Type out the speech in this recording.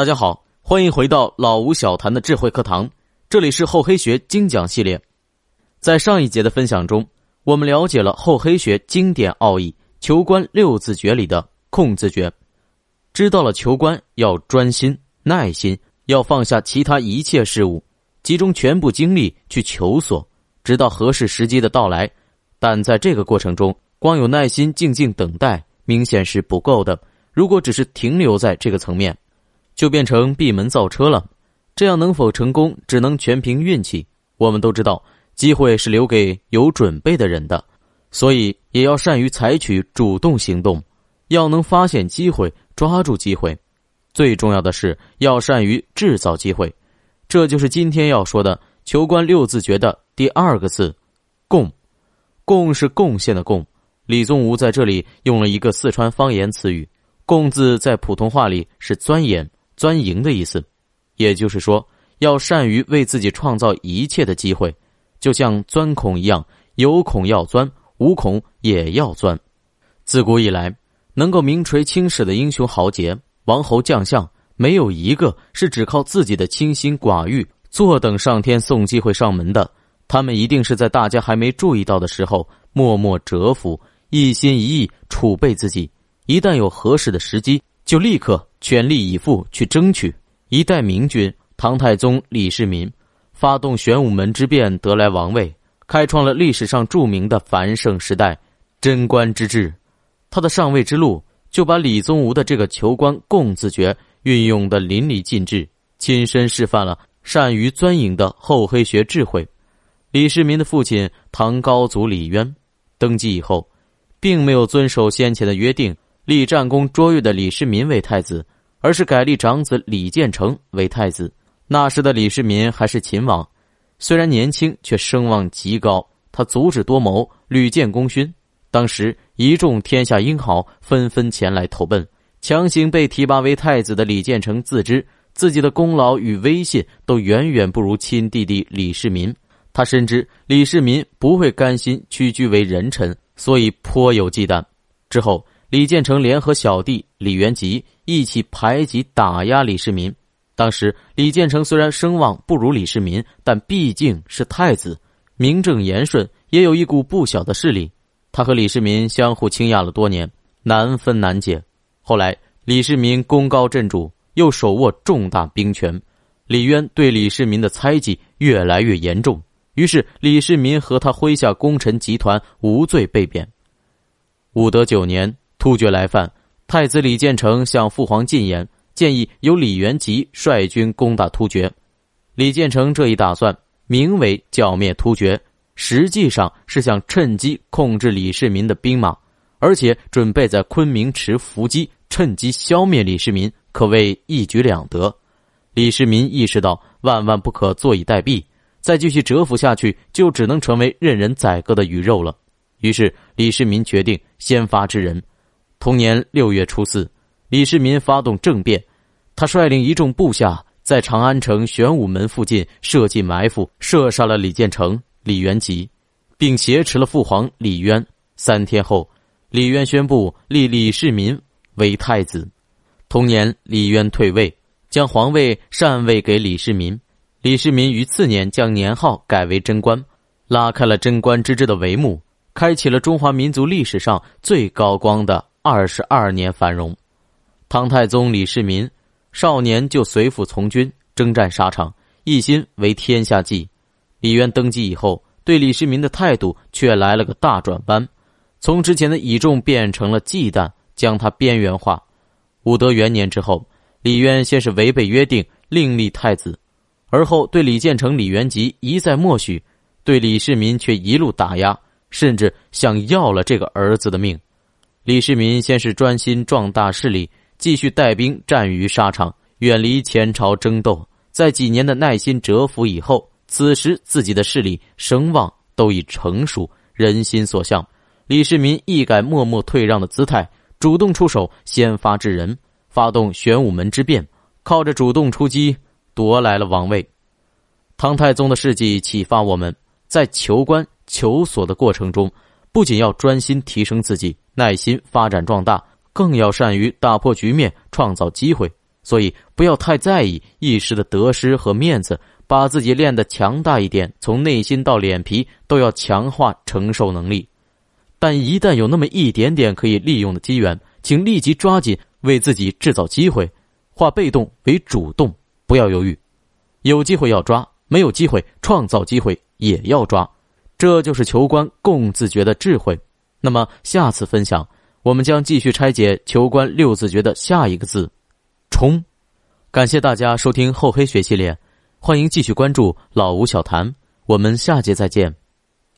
大家好，欢迎回到老吴小谈的智慧课堂，这里是厚黑学精讲系列。在上一节的分享中，我们了解了厚黑学经典奥义——求官六字诀里的控字诀，知道了求官要专心、耐心，要放下其他一切事物，集中全部精力去求索，直到合适时机的到来。但在这个过程中，光有耐心静静等待，明显是不够的。如果只是停留在这个层面，就变成闭门造车了，这样能否成功，只能全凭运气。我们都知道，机会是留给有准备的人的，所以也要善于采取主动行动，要能发现机会，抓住机会。最重要的是要善于制造机会，这就是今天要说的求官六字诀的第二个字“贡”。贡是贡献的贡。李宗吾在这里用了一个四川方言词语“贡”字，在普通话里是钻研。钻营的意思，也就是说，要善于为自己创造一切的机会，就像钻孔一样，有孔要钻，无孔也要钻。自古以来，能够名垂青史的英雄豪杰、王侯将相，没有一个是只靠自己的清心寡欲，坐等上天送机会上门的。他们一定是在大家还没注意到的时候，默默蛰伏，一心一意储备自己，一旦有合适的时机。就立刻全力以赴去争取。一代明君唐太宗李世民，发动玄武门之变得来王位，开创了历史上著名的繁盛时代——贞观之治。他的上位之路，就把李宗吾的这个求官共自觉运用的淋漓尽致，亲身示范了善于钻营的厚黑学智慧。李世民的父亲唐高祖李渊登基以后，并没有遵守先前的约定。立战功卓越的李世民为太子，而是改立长子李建成为太子。那时的李世民还是秦王，虽然年轻，却声望极高。他足智多谋，屡建功勋。当时一众天下英豪纷纷前来投奔，强行被提拔为太子的李建成自知自己的功劳与威信都远远不如亲弟弟李世民。他深知李世民不会甘心屈居为人臣，所以颇有忌惮。之后。李建成联合小弟李元吉一起排挤打压李世民。当时李建成虽然声望不如李世民，但毕竟是太子，名正言顺，也有一股不小的势力。他和李世民相互倾轧了多年，难分难解。后来李世民功高震主，又手握重大兵权，李渊对李世民的猜忌越来越严重。于是李世民和他麾下功臣集团无罪被贬。武德九年。突厥来犯，太子李建成向父皇进言，建议由李元吉率军攻打突厥。李建成这一打算，名为剿灭突厥，实际上是想趁机控制李世民的兵马，而且准备在昆明池伏击，趁机消灭李世民，可谓一举两得。李世民意识到万万不可坐以待毙，再继续蛰伏下去，就只能成为任人宰割的鱼肉了。于是，李世民决定先发制人。同年六月初四，李世民发动政变，他率领一众部下在长安城玄武门附近设计埋伏，射杀了李建成、李元吉，并挟持了父皇李渊。三天后，李渊宣布立李世民为太子。同年，李渊退位，将皇位禅位给李世民。李世民于次年将年号改为贞观，拉开了贞观之治的帷幕，开启了中华民族历史上最高光的。二十二年繁荣，唐太宗李世民少年就随父从军征战沙场，一心为天下计。李渊登基以后，对李世民的态度却来了个大转弯，从之前的倚重变成了忌惮，将他边缘化。武德元年之后，李渊先是违背约定另立太子，而后对李建成、李元吉一再默许，对李世民却一路打压，甚至想要了这个儿子的命。李世民先是专心壮大势力，继续带兵战于沙场，远离前朝争斗。在几年的耐心蛰伏以后，此时自己的势力声望都已成熟，人心所向。李世民一改默默退让的姿态，主动出手，先发制人，发动玄武门之变，靠着主动出击夺来了王位。唐太宗的事迹启发我们，在求官求索的过程中。不仅要专心提升自己，耐心发展壮大，更要善于打破局面，创造机会。所以不要太在意一时的得失和面子，把自己练得强大一点，从内心到脸皮都要强化承受能力。但一旦有那么一点点可以利用的机缘，请立即抓紧，为自己制造机会，化被动为主动，不要犹豫。有机会要抓，没有机会创造机会也要抓，这就是求官共自觉的智慧。那么下次分享，我们将继续拆解求官六字诀的下一个字“冲”。感谢大家收听厚黑学系列，欢迎继续关注老吴小谈，我们下节再见。